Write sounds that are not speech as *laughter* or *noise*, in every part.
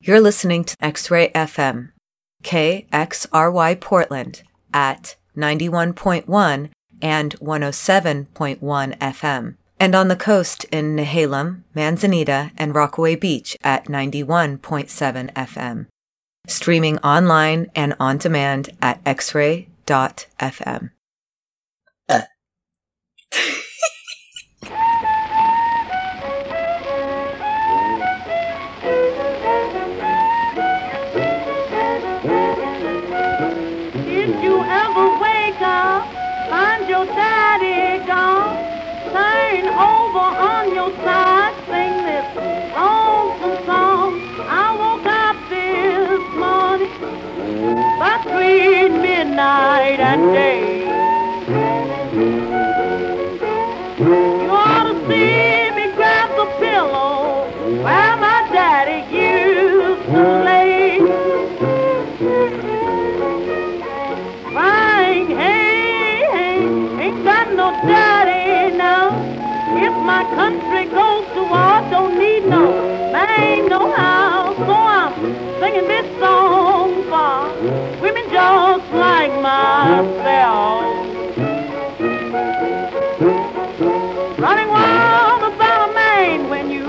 You're listening to X Ray FM, KXRY Portland at 91.1 and 107.1 FM, and on the coast in Nehalem, Manzanita, and Rockaway Beach at 91.7 FM. Streaming online and on demand at xray.fm. Did *laughs* midnight and day. You ought to see me grab the pillow where my daddy used to lay. crying, hey, hey, ain't got no daddy now. If my country goes to war, don't need no man, no house. So I'm singing this song for women just like myself. Running wild about a man when you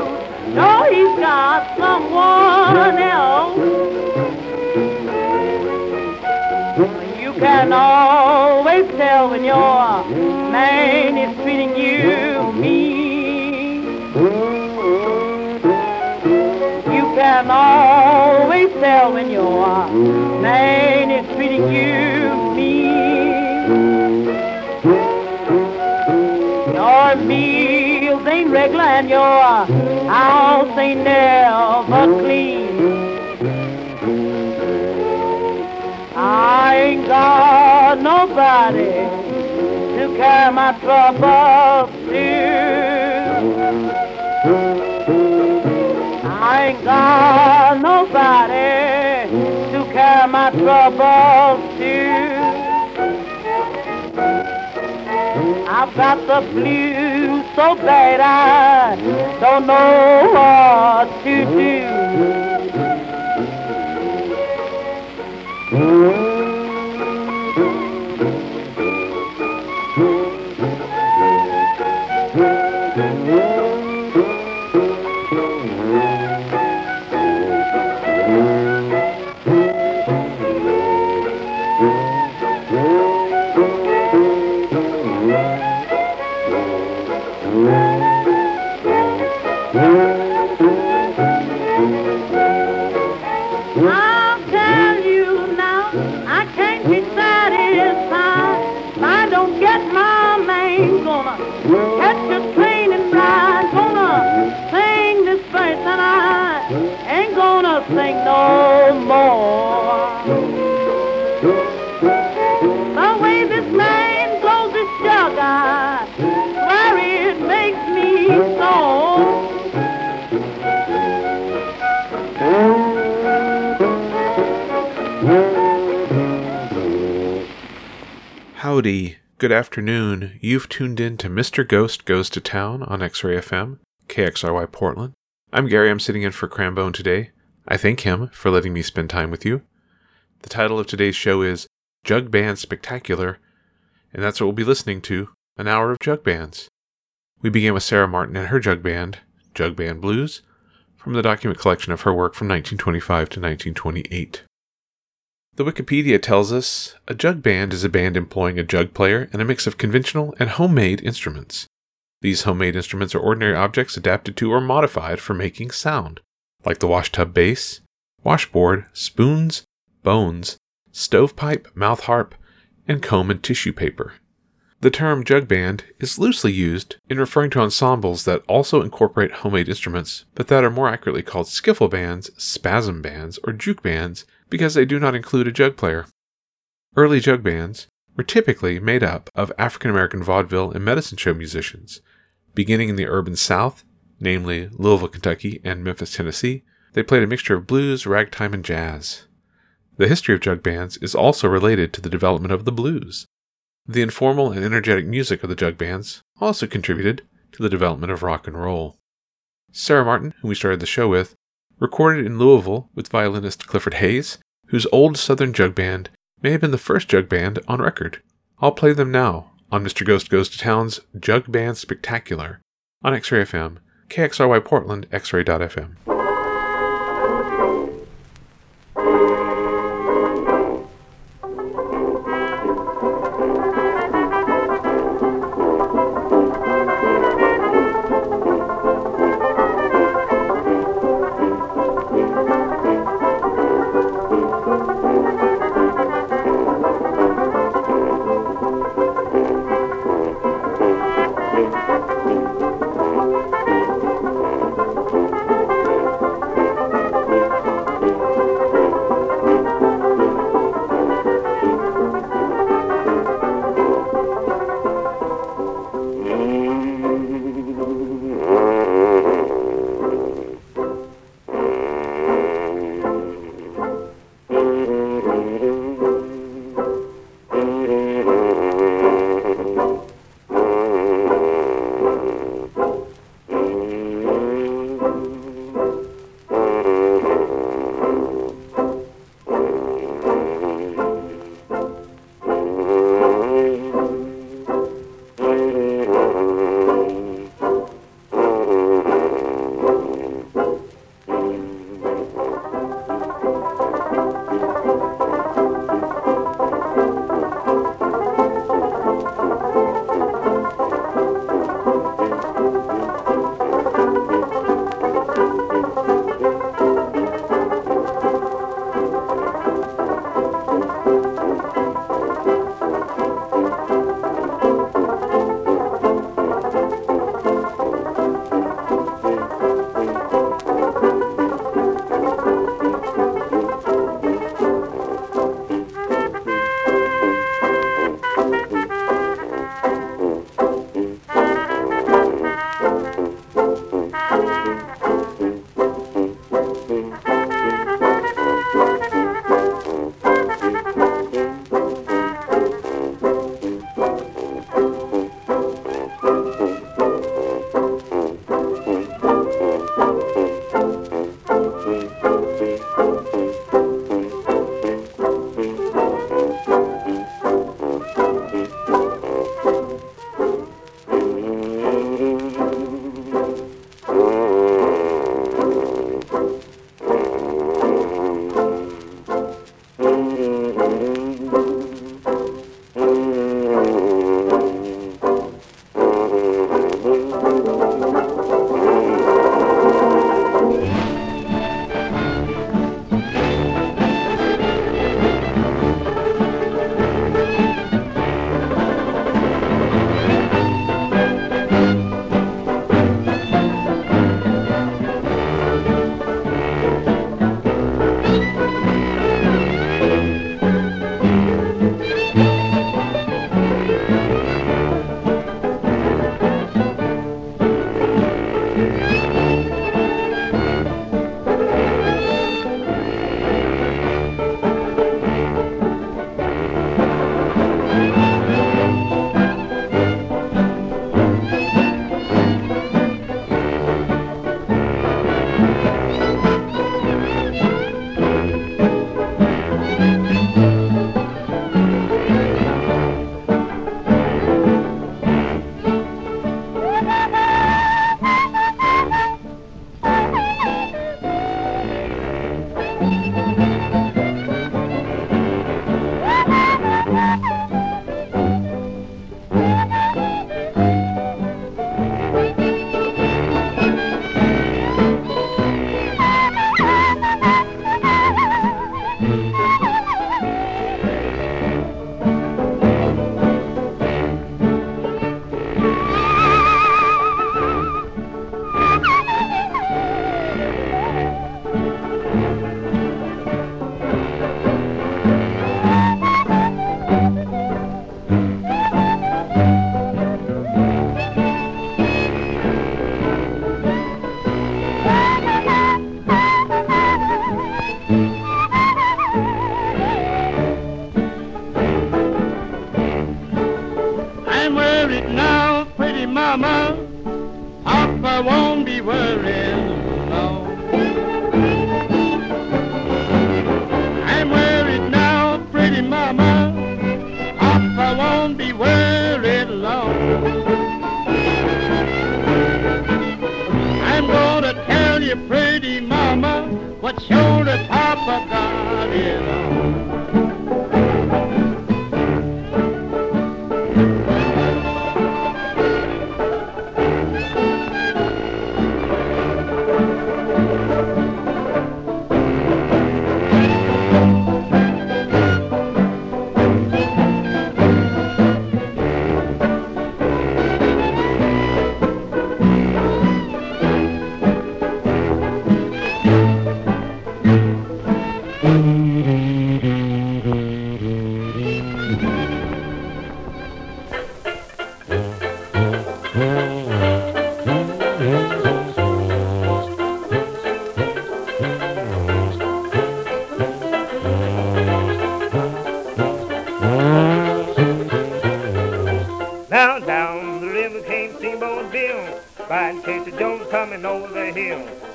know he's got someone else. You can always tell when your man is treating you can always tell when your man is treating you mean. Your meals ain't regular and your house ain't never clean. I ain't got nobody to carry my troubles to. Ain't got nobody to carry my troubles to. I've got the blues so bad I don't know what to do. Howdy. Good afternoon. You've tuned in to Mr. Ghost Goes to Town on X-Ray FM, KXRY Portland. I'm Gary. I'm sitting in for Crambone today. I thank him for letting me spend time with you. The title of today's show is Jug Band Spectacular, and that's what we'll be listening to, an hour of jug bands. We begin with Sara Martin and her jug band, Jug Band Blues, from the document collection of her work from 1925 to 1928. The Wikipedia tells us a jug band is a band employing a jug player and a mix of conventional and homemade instruments. These homemade instruments are ordinary objects adapted to or modified for making sound, like the washtub bass, washboard, spoons, bones, stovepipe, mouth harp, and comb and tissue paper. The term jug band is loosely used in referring to ensembles that also incorporate homemade instruments, but that are more accurately called skiffle bands, spasm bands, or juke bands because they do not include a jug player. Early jug bands were typically made up of African American vaudeville and medicine show musicians. Beginning in the urban South, namely Louisville, Kentucky, and Memphis, Tennessee, they played a mixture of blues, ragtime, and jazz. The history of jug bands is also related to the development of the blues. The informal and energetic music of the jug bands also contributed to the development of rock and roll. Sara Martin, whom we started the show with, recorded in Louisville with violinist Clifford Hayes, whose old Southern Jug Band may have been the first jug band on record. I'll play them now on Mr. Ghost Goes to Town's Jug Band Spectacular on X-Ray FM, KXRY Portland, X-Ray.fm.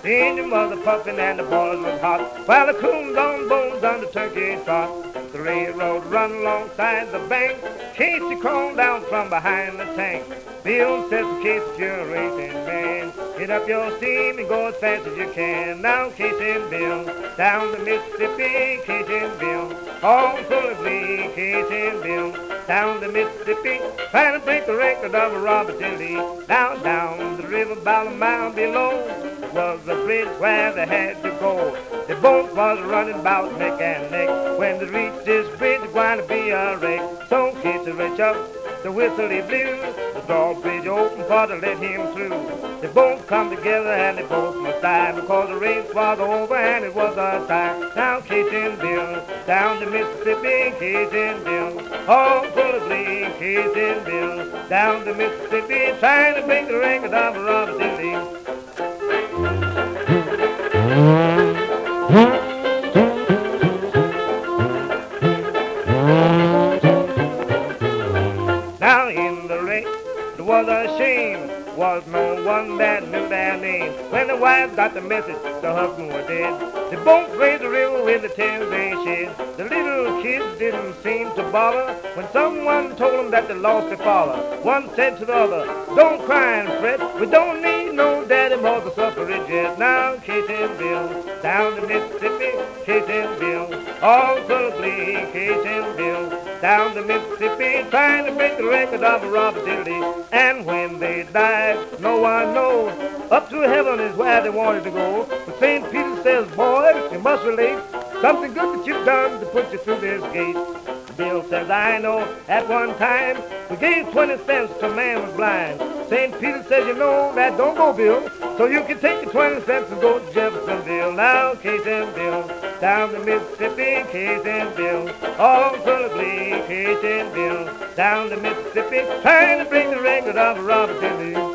The engine was a puffin' and the boys was hot, while the coons on bones on the turkey trot. The railroad run alongside the bank, Casey crawled down from behind the tank. Bill says to Casey, you're a racing man. Get up your steam and go as fast as you can. Now Casey and Bill, down the Mississippi, Casey and Bill, all full of glee, Casey and Bill, down the Mississippi, trying to break the record of Robert E. Lee. Down, down the river, about a mile below, was the bridge where they had to go. The boat was running about neck and neck. When they reached this bridge, it's going to be a wreck. So Casey reached up, the whistle he blew, the drawbridge opened for to let him through. They both come together and they both must die because the race was over and it was a tie. Now Bill, down the Mississippi, Bill, all full of glee, Bill, down the Mississippi, trying to break the record of Robert E. Now in the race, there was a shame, was no one that knew their name. When the wife got the message, the husband was dead. They both raised the river with the tears they shed. The little kids didn't seem to bother when someone told them that they lost their father. One said to the other, don't cry and fret, we don't need no daddy more to suffrage yet. Now and Bill, down the Mississippi, and Bill, all the glee, and Bill, down the Mississippi, trying to break the record of Robert. Lee. And when they died, no one knows. Up to heaven is where they wanted to go. But St. Peter says, boys, you must relate something good that you've done to put you through this gate. Bill says, I know at one time we gave 20 cents to a man was blind. St. Peter says, you know that don't go, Bill. So you can take the 20 cents and go to Jeffersonville. Now, Casey Bill, down the Mississippi, Casey Bill, all Casey Bill, down the Mississippi, trying to bring the record of Robert. Lee.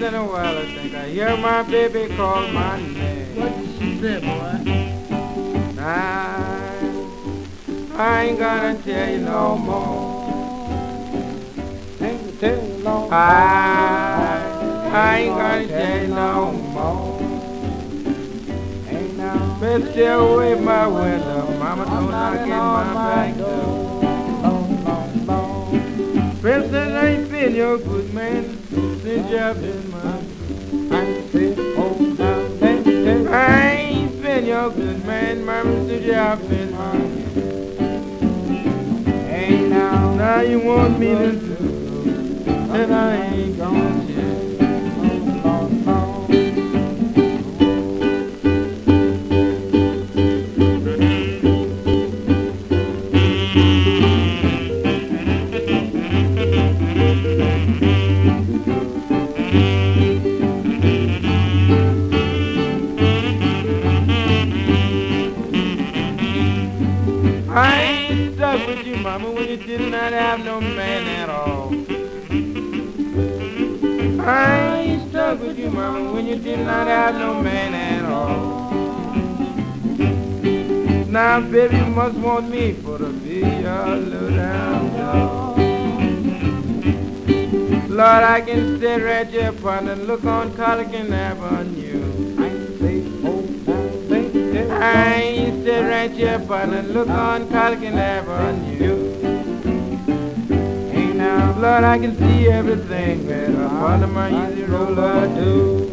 Once in a while I think I hear my baby call my name. What did she say, boy? I, I ain't gonna tell you no more. Ain't tell you no I, I ain't gonna tell you no more. Ain't now. Been still away my window. Mama don't knock in my back door. I ain't been your good man since you've been I ain't been your good man, mama, since you've been mine. Ain't now. Now you want me to do, and I ain't gonna baby, you must want me for to be your low down dog. Lord, I can sit right here upon and look on Colligan Avenue. I oh, ain't sit right here upon and look on Colligan Avenue. Lord, I can see everything that upon my easy roller do.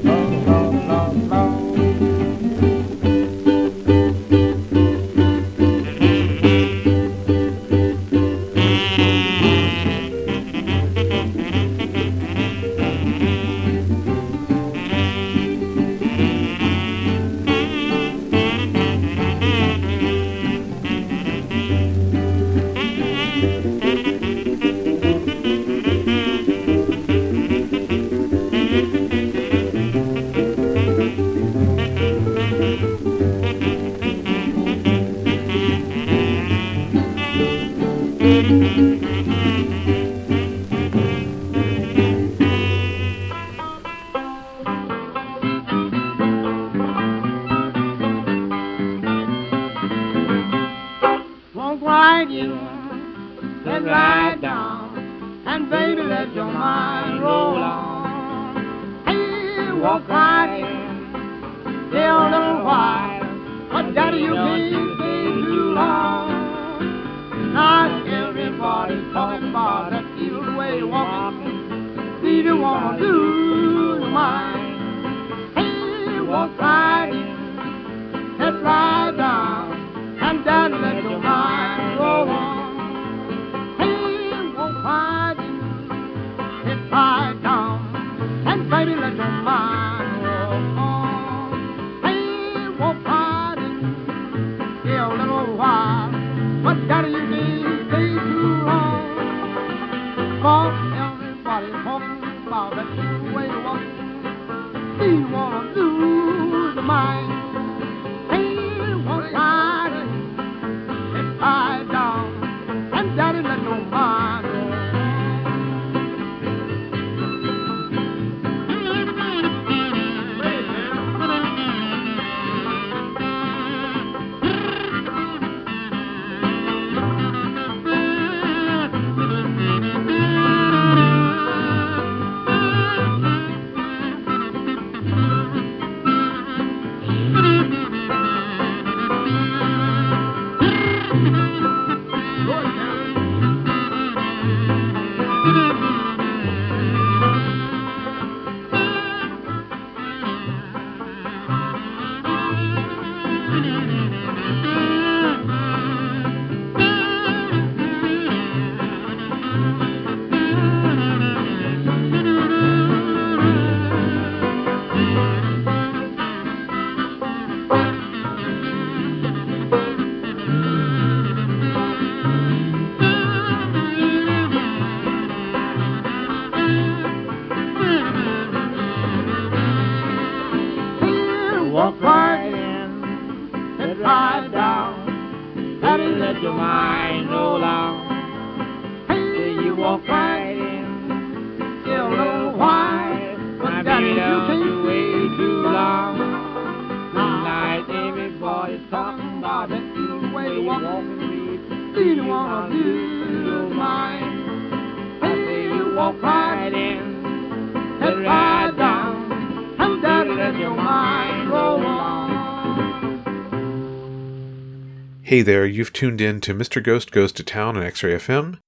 Hey there, you've tuned in to Mr. Ghost Goes to Town on X-Ray FM,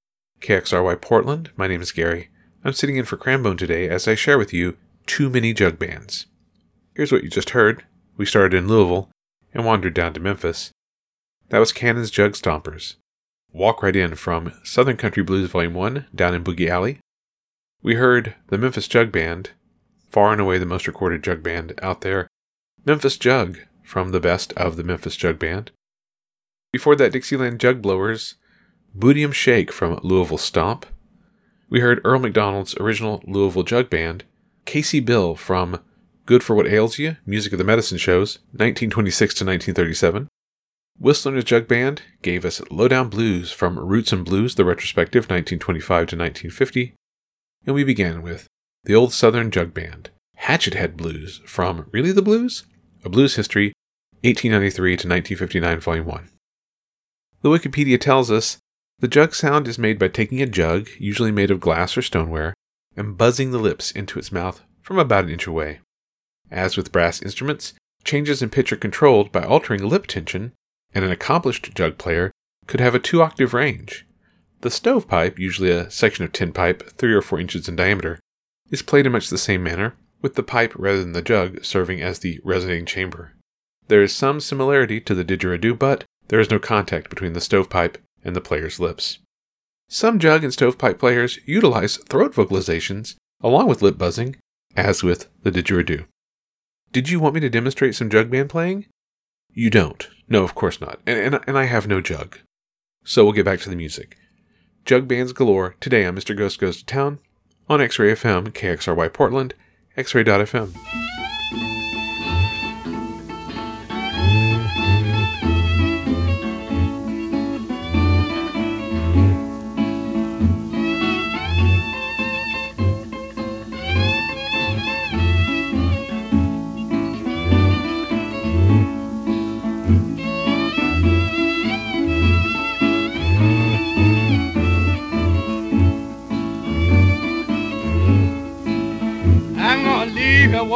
KXRY Portland. My name is Gary. I'm sitting in for Crambone today as I share with you too many jug bands. Here's what you just heard. We started in Louisville and wandered down to Memphis. That was Cannon's Jug Stompers. Walk Right In from Southern Country Blues Volume 1 down in Boogie Alley. We heard the Memphis Jug Band, far and away the most recorded jug band out there, Memphis Jug from the best of the Memphis Jug Band. Before that, Dixieland Jug Blowers, Boodie-Am Shake from Louisville Stomp. We heard Earl McDonald's original Louisville Jug Band, Casey Bill from Good for What Ails You, Music of the Medicine Shows, 1926 to 1937. Whistler and his Jug Band gave us Lowdown Blues from Roots and Blues, the retrospective, 1925 to 1950. And we began with the Old Southern Jug Band, Hatchet Head Blues from Really the Blues? A Blues History, 1893 to 1959, Volume 1. The Wikipedia tells us the jug sound is made by taking a jug, usually made of glass or stoneware, and buzzing the lips into its mouth from about an inch away. As with brass instruments, changes in pitch are controlled by altering lip tension, and an accomplished jug player could have a two octave range. The stovepipe, usually a section of tin pipe three or four inches in diameter, is played in much the same manner, with the pipe rather than the jug serving as the resonating chamber. There is some similarity to the didgeridoo, but there is no contact between the stovepipe and the player's lips. Some jug and stovepipe players utilize throat vocalizations along with lip buzzing, as with the didgeridoo. Did you want me to demonstrate some jug band playing? You don't. No, of course not. And, and, and I have no jug. So we'll get back to the music. Jug bands galore today on Mr. Ghost Goes to Town on X Ray FM, KXRY Portland, xray.fm.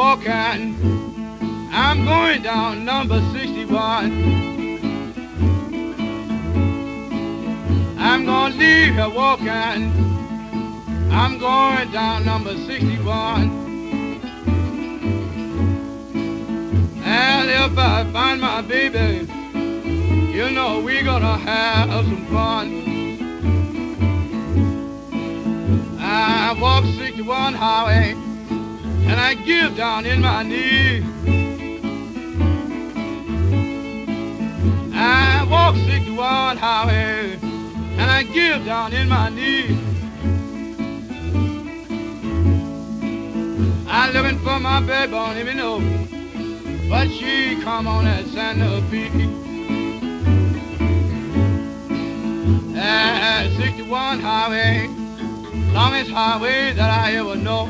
walking. I'm going down number 61. I'm gonna leave here walking. I'm going down number 61. And if I find my baby, you know we gonna have some fun. I walk 61 highway and I give down in my knee. I walk 61 highway and I give down in my knee. I'm looking for my baby, don't even know, but she come on that Santa Fe. At 61 highway, longest highway that I ever know.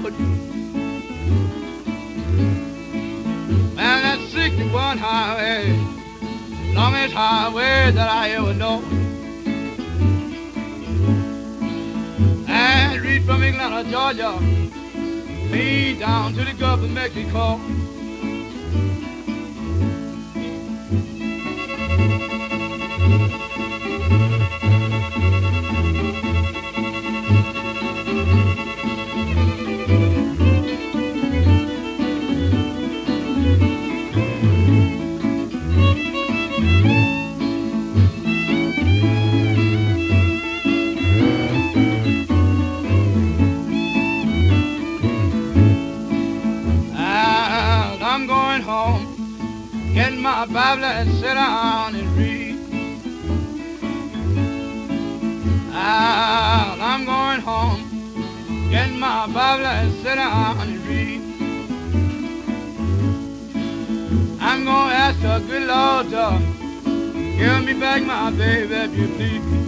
That's 61 highway, longest highway that I ever know. And read from Atlanta, Georgia, me down to the Gulf of Mexico. And my Bible and sit down and read. And I'm going home, get my Bible and sit down and read. I'm gonna ask the good Lord to give me back my baby if you please.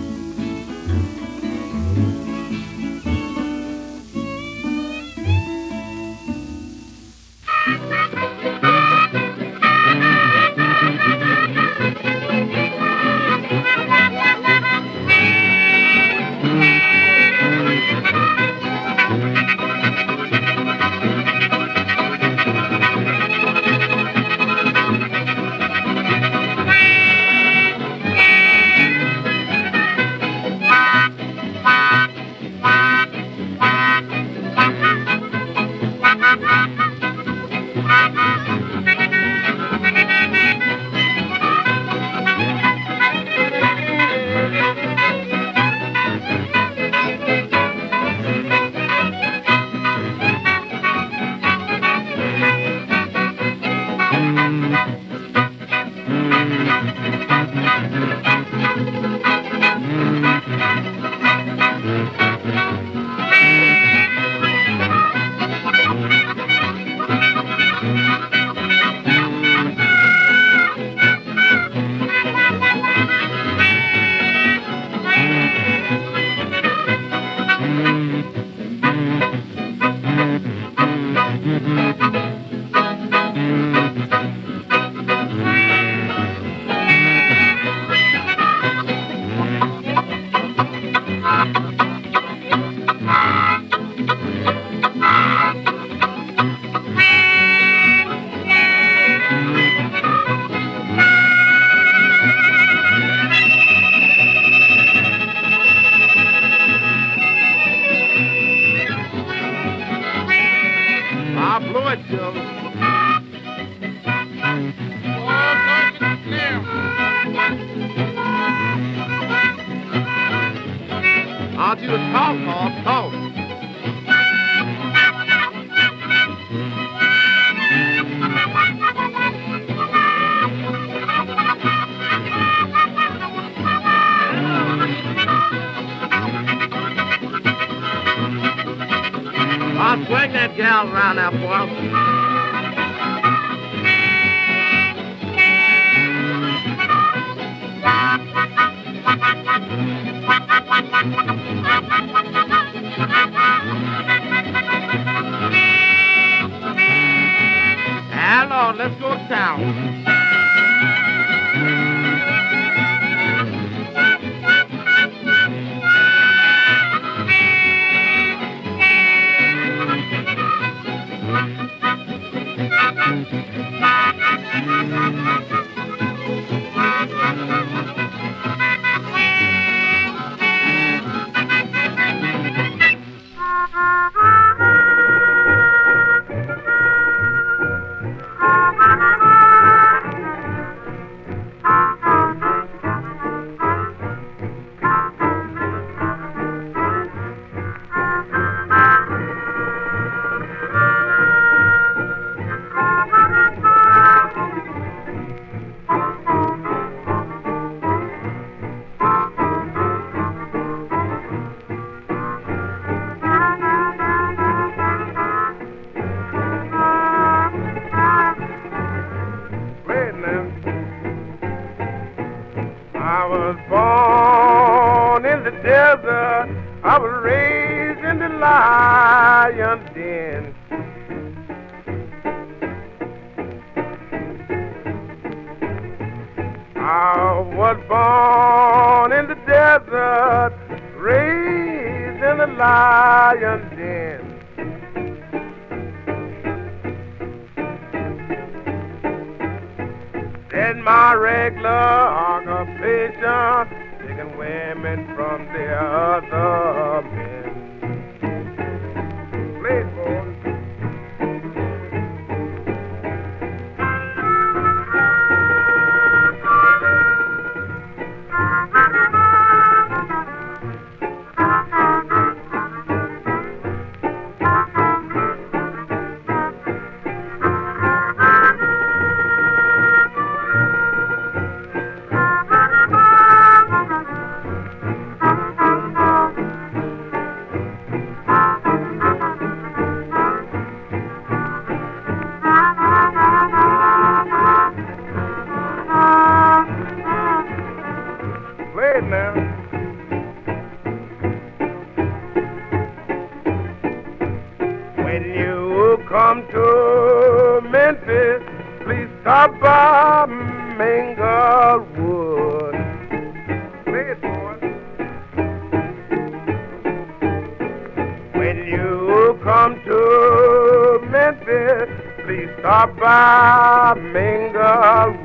Please stop by Manglewood.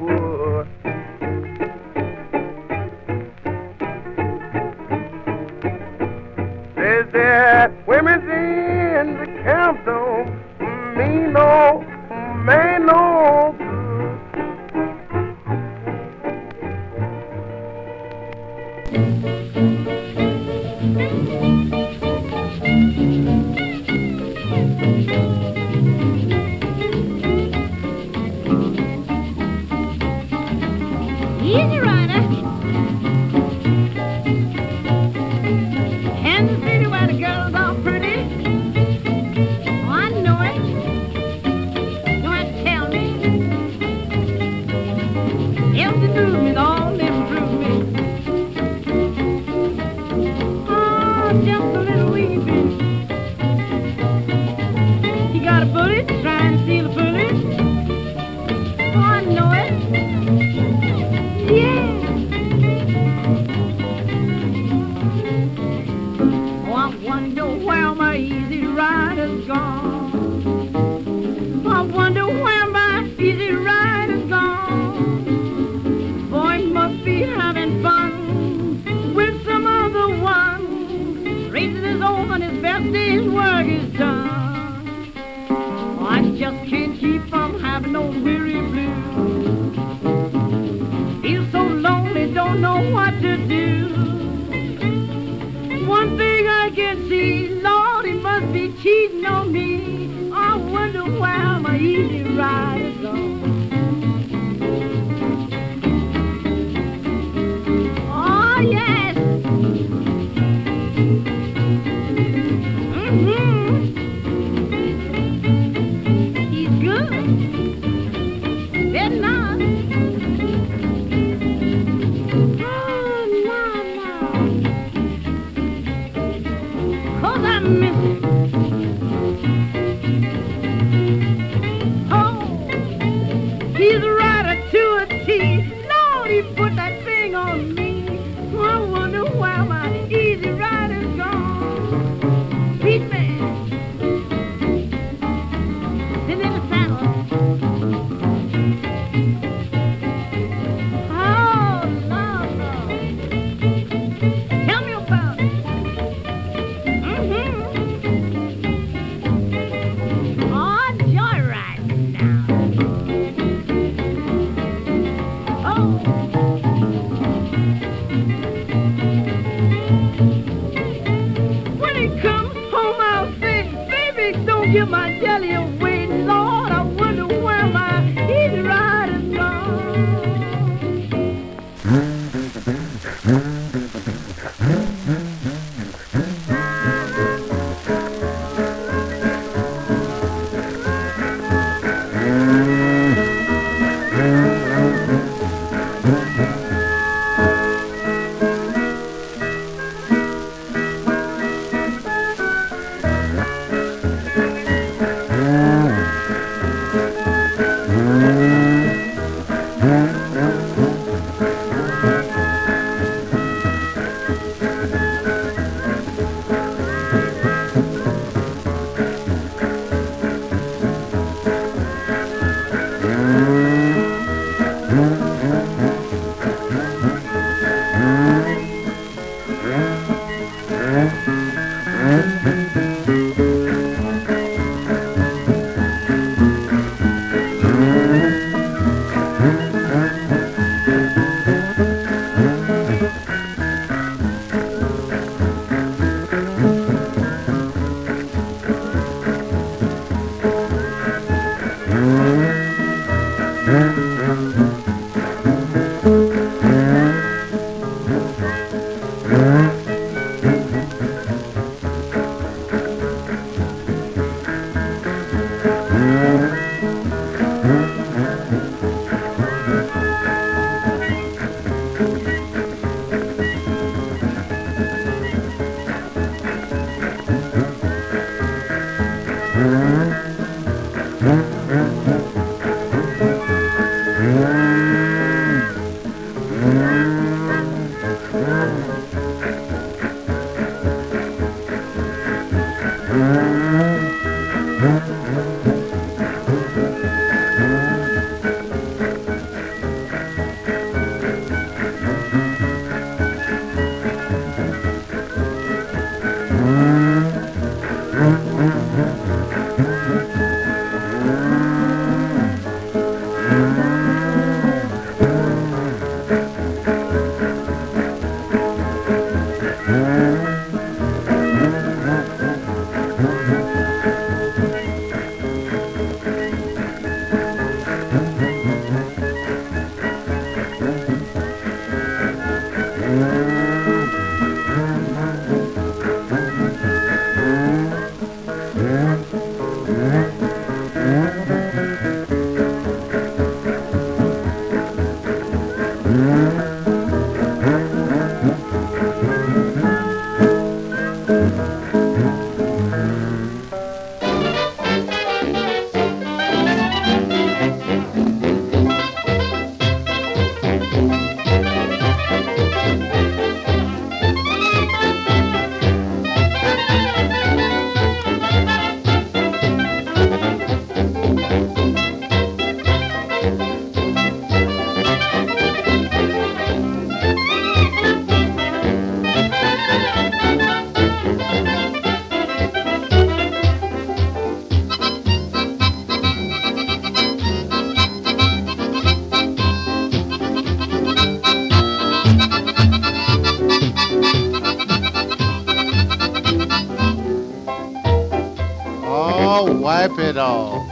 It off.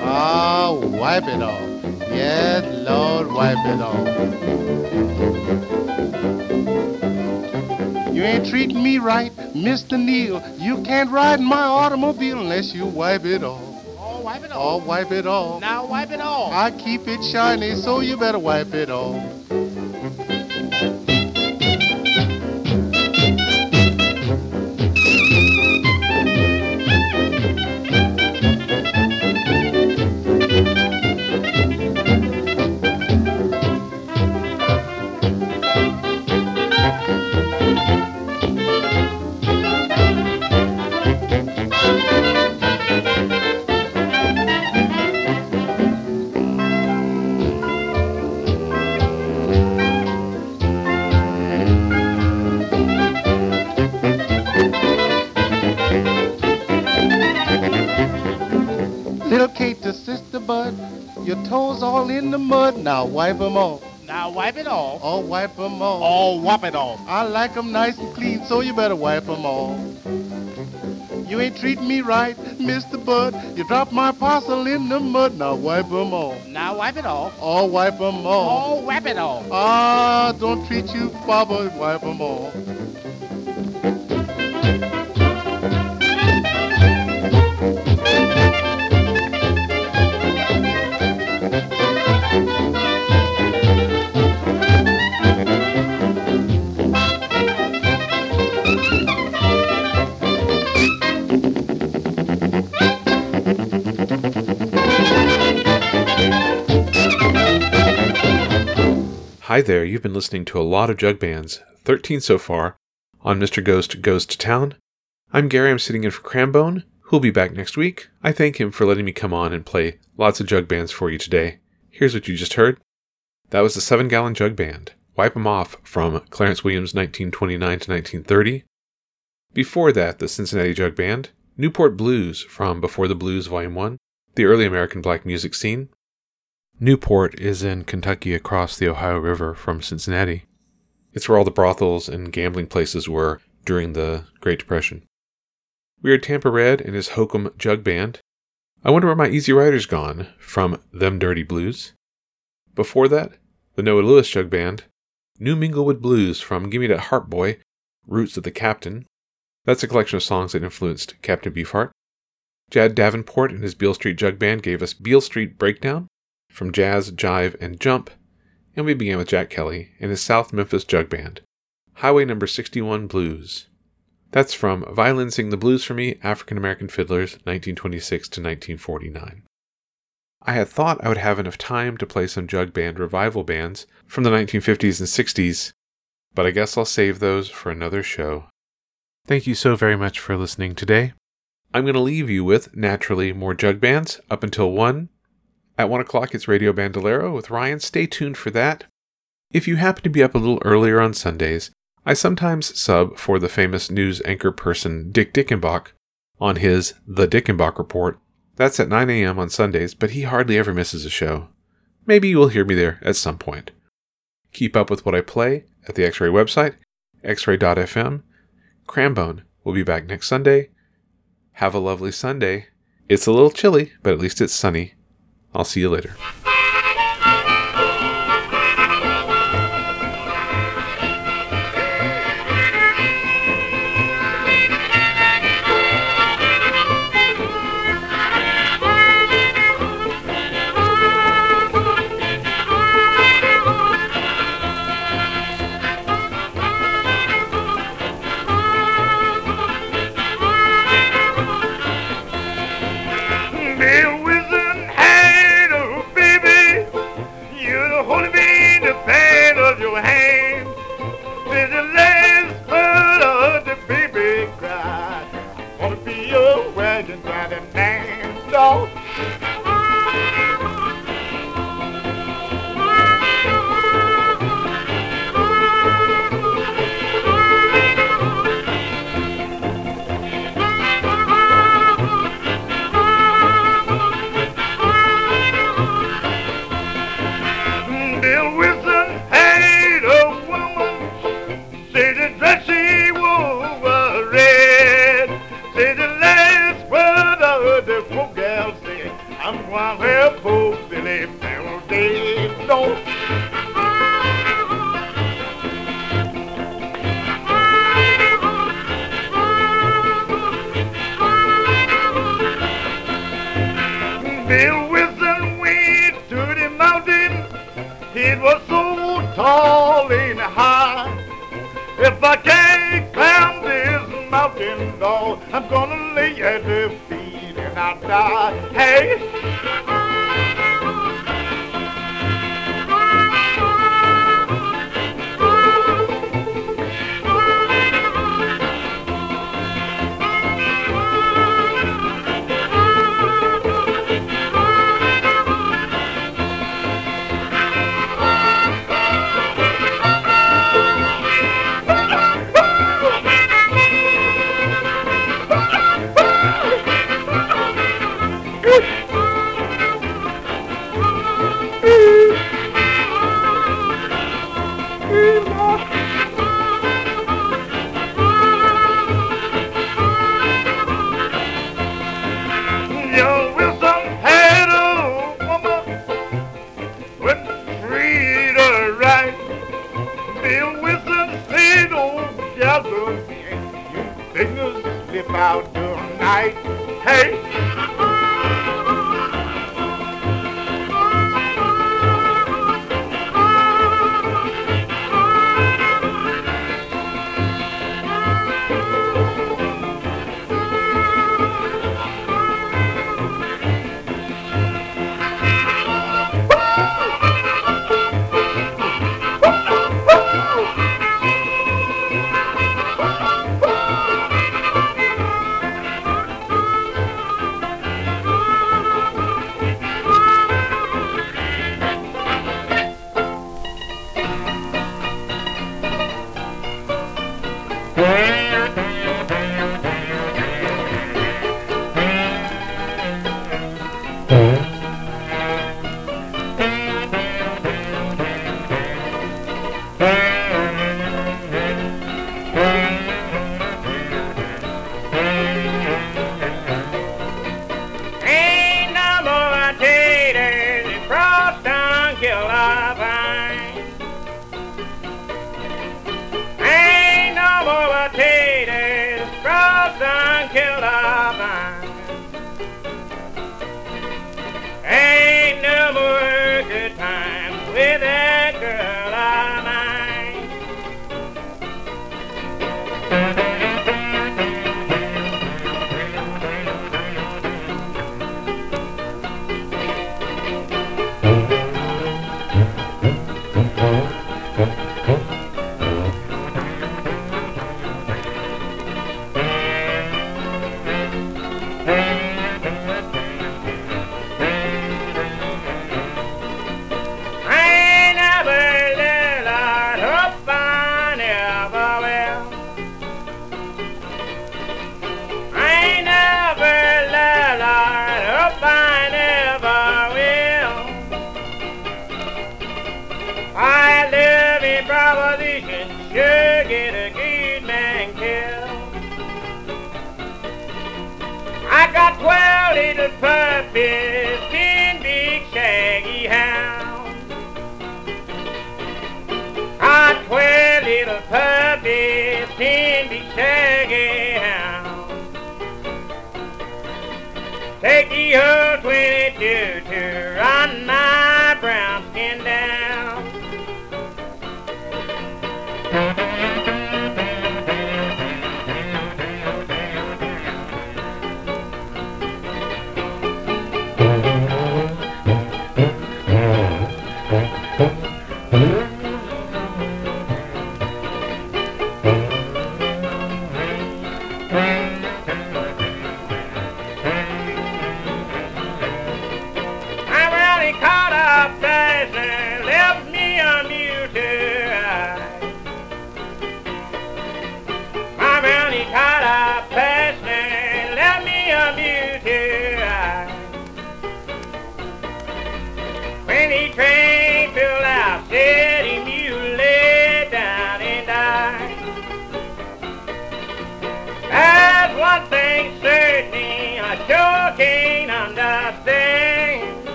Oh, wipe it off. Yes, Lord, wipe it off. You ain't treating me right, Mr. Neil. You can't ride in my automobile unless you wipe it off. Oh, wipe it Oh, off. wipe it off. Now wipe it off. I keep it shiny, so you better wipe it off. Now wipe 'em off. Now wipe it off. Oh, wipe 'em off. Oh, wipe it off. I like 'em nice and clean, so you better wipe 'em off. You ain't treating me right, Mr. Bud. You dropped my parcel in the mud. Now wipe 'em off. Now wipe it off. Oh, wipe 'em off. Oh, wipe it off. Ah, don't treat you, Baba. Wipe 'em off. Hi there, you've been listening to a lot of jug bands, 13 so far, on Mr. Ghost Goes to Town. I'm Gary, I'm sitting in for Crambone, who'll be back next week. I thank him for letting me come on and play lots of jug bands for you today. Here's what you just heard. That was the Seven Gallon Jug Band, Wipe 'em Off from Clarence Williams' 1929 to 1930. Before that, the Cincinnati Jug Band, Newport Blues from Before the Blues Volume 1, the early American black music scene. Newport is in Kentucky across the Ohio River from Cincinnati. It's where all the brothels and gambling places were during the Great Depression. We heard Tampa Red and his Hokum Jug Band. I Wonder Where My Easy Rider's Gone from Them Dirty Blues. Before that, the Noah Lewis Jug Band, New Minglewood Blues from Gimme That Harp Boy, Roots of the Captain. That's a collection of songs that influenced Captain Beefheart. Jed Davenport and his Beale Street Jug Band gave us Beale Street Breakdown from Jazz, Jive, and Jump. And we began with Jack Kelly and his South Memphis Jug Band, Highway Number 61 Blues. That's from Violin Sing the Blues for Me, African American Fiddlers, 1926 to 1949. I had thought I would have enough time to play some jug band revival bands from the 1950s and 60s, but I guess I'll save those for another show. Thank you so very much for listening today. I'm going to leave you with, naturally, more jug bands up until 1. At 1 o'clock, it's Radio Bandolero with Ryan. Stay tuned for that. If you happen to be up a little earlier on Sundays, I sometimes sub for the famous news anchor person Dick Dickenbach on his The Dickenbach Report. That's at 9 a.m. on Sundays, but he hardly ever misses a show. Maybe you will hear me there at some point. Keep up with what I play at the X Ray website, xray.fm. Crambone will be back next Sunday. Have a lovely Sunday. It's a little chilly, but at least it's sunny. I'll see you later. down, killed our.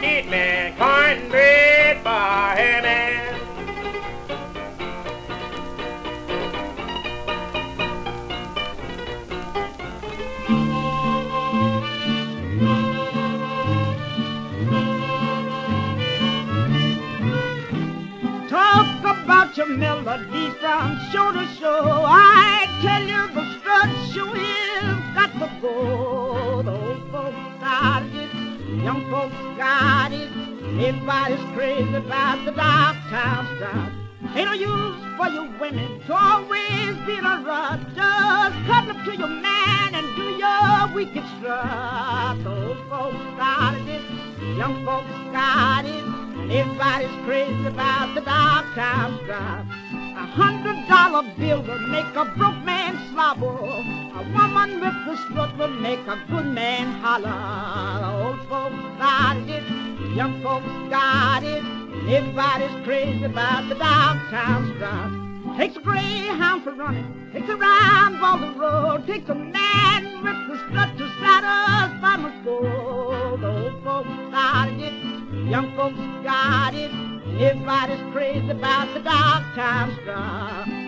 Kid man, cornbread her man. Talk about your melody from show to show. I tell you the strut is got to go. Young folks got it. Everybody's crazy about the downtown strut. Ain't no use for you women to always be in a rut. Just come up to your man and do your wicked strut. The old folks got it, young folks got it. Everybody's crazy about the downtown strut. A hundred dollar bill will make a broke man slobber. A woman with the strut will make a good man holler. Old folks got it, young folks got it. Everybody's crazy about the downtown strut. Takes a greyhound for running, takes a round ball the road, takes a man with the strut to satisfy my soul. The old folks got it, young folks got it. Everybody's crazy about the downtown strut. Talk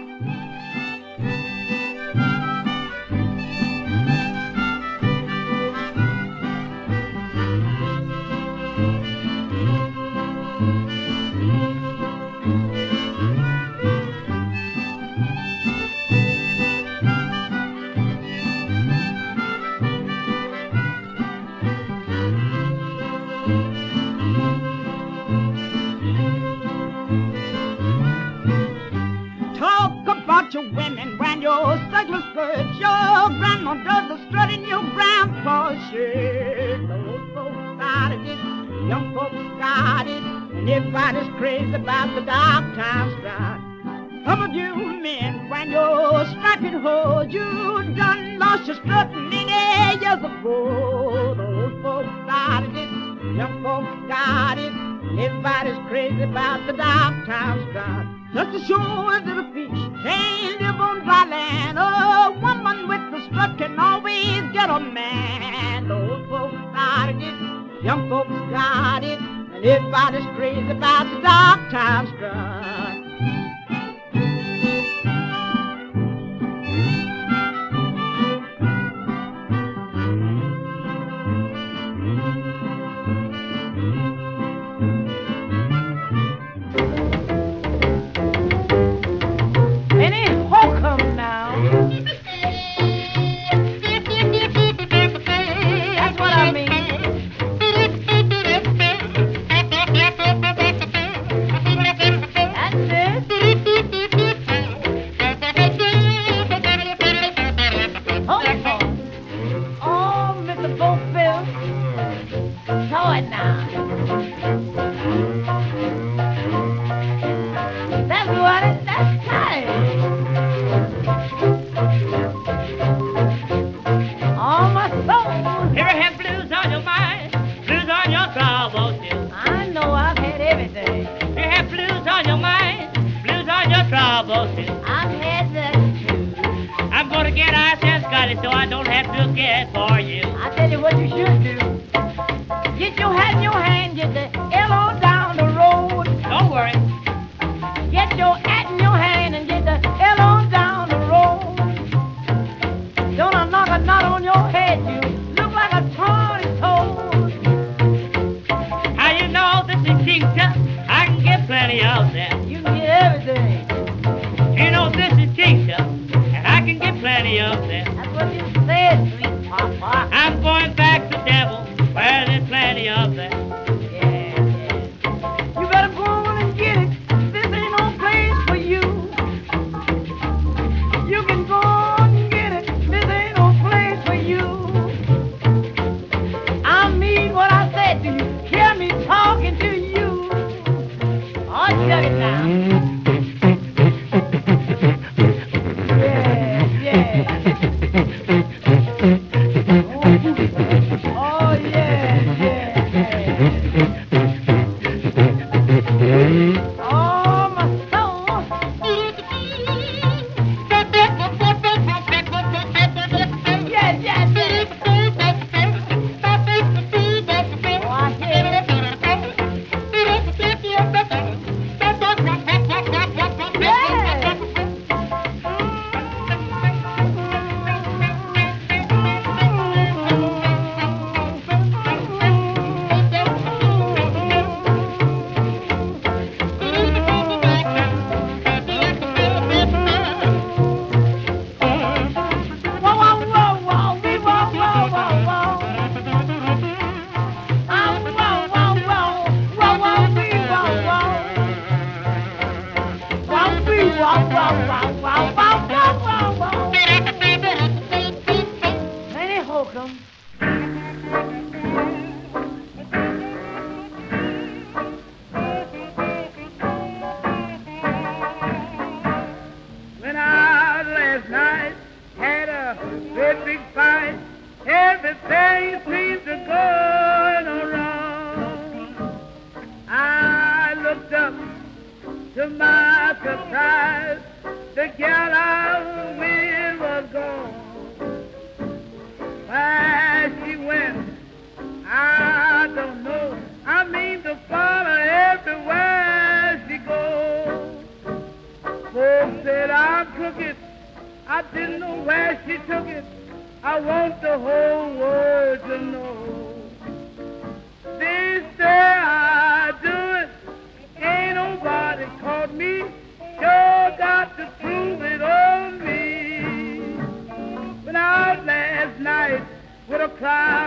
about your women when your circular skirts, your grandma does the strut in your grandpa's shirt. The old folks got it, young folks got it, and everybody's crazy about the downtown strut. Some of you men, when you're striking hoes, you done lost your strut many years ago. The old folks got it, young folks got it, and everybody's crazy about the downtown strut. Just as sure as the fish can't live on dry land, a woman with the strut can always get a man. Old folks got it, young folks got it, and everybody's crazy about the downtown strut.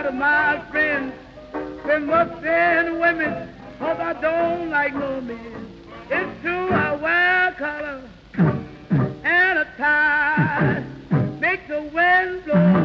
lot of my friends been whooping women, cause I don't like no men. It's true, I wear color and a tie, make the wind blow.